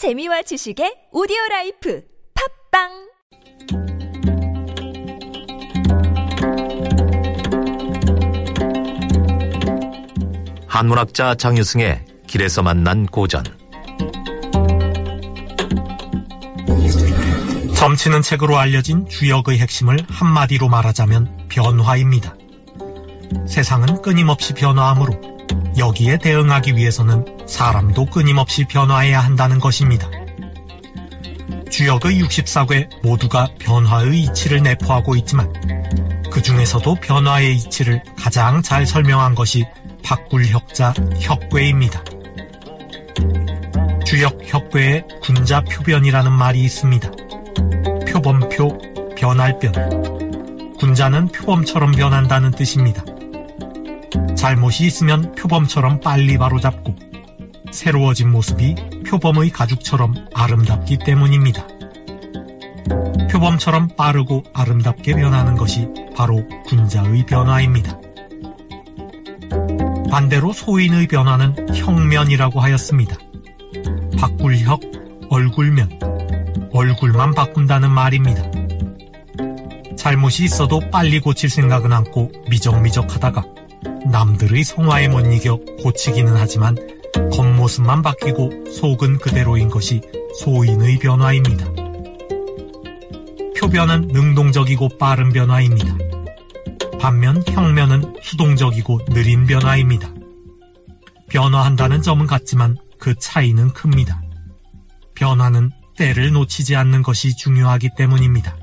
재미와 지식의 오디오 라이프 팟빵 한문학자 장유승의 길에서 만난 고전 점치는 책으로 알려진 주역의 핵심을 한마디로 말하자면 변화입니다. 세상은 끊임없이 변화하므로 여기에 대응하기 위해서는 사람도 끊임없이 변화해야 한다는 것입니다. 주역의 64괴 모두가 변화의 이치를 내포하고 있지만 그 중에서도 변화의 이치를 가장 잘 설명한 것이 박굴혁자 혁괴입니다. 주역 혁괴에 군자 표변이라는 말이 있습니다. 표범표, 변할변. 군자는 표범처럼 변한다는 뜻입니다. 잘못이 있으면 표범처럼 빨리 바로잡고 새로워진 모습이 표범의 가죽처럼 아름답기 때문입니다. 표범처럼 빠르고 아름답게 변하는 것이 바로 군자의 변화입니다. 반대로 소인의 변화는 혁면이라고 하였습니다. 바꿀 혁, 얼굴면, 얼굴만 바꾼다는 말입니다. 잘못이 있어도 빨리 고칠 생각은 않고 미적미적 하다가 남들의 성화에 못 이겨 고치기는 하지만 겉모습만 바뀌고 속은 그대로인 것이 소인의 변화입니다. 표변은 능동적이고 빠른 변화입니다. 반면 혁면은 수동적이고 느린 변화입니다. 변화한다는 점은 같지만 그 차이는 큽니다. 변화는 때를 놓치지 않는 것이 중요하기 때문입니다.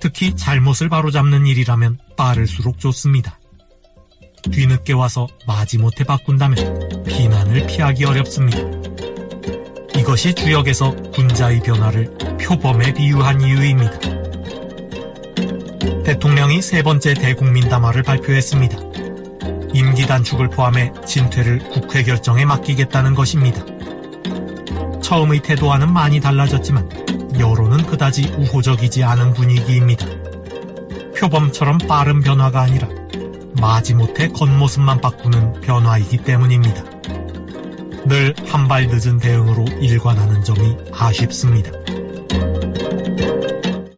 특히 잘못을 바로잡는 일이라면 빠를수록 좋습니다. 뒤늦게 와서 마지못해 바꾼다면 비난을 피하기 어렵습니다. 이것이 주역에서 군자의 변화를 표범에 비유한 이유입니다. 대통령이 세 번째 대국민담화를 발표했습니다. 임기 단축을 포함해 진퇴를 국회 결정에 맡기겠다는 것입니다. 처음의 태도와는 많이 달라졌지만 여론은 그다지 우호적이지 않은 분위기입니다. 표범처럼 빠른 변화가 아니라 마지못해 겉모습만 바꾸는 변화이기 때문입니다. 늘 한 발 늦은 대응으로 일관하는 점이 아쉽습니다.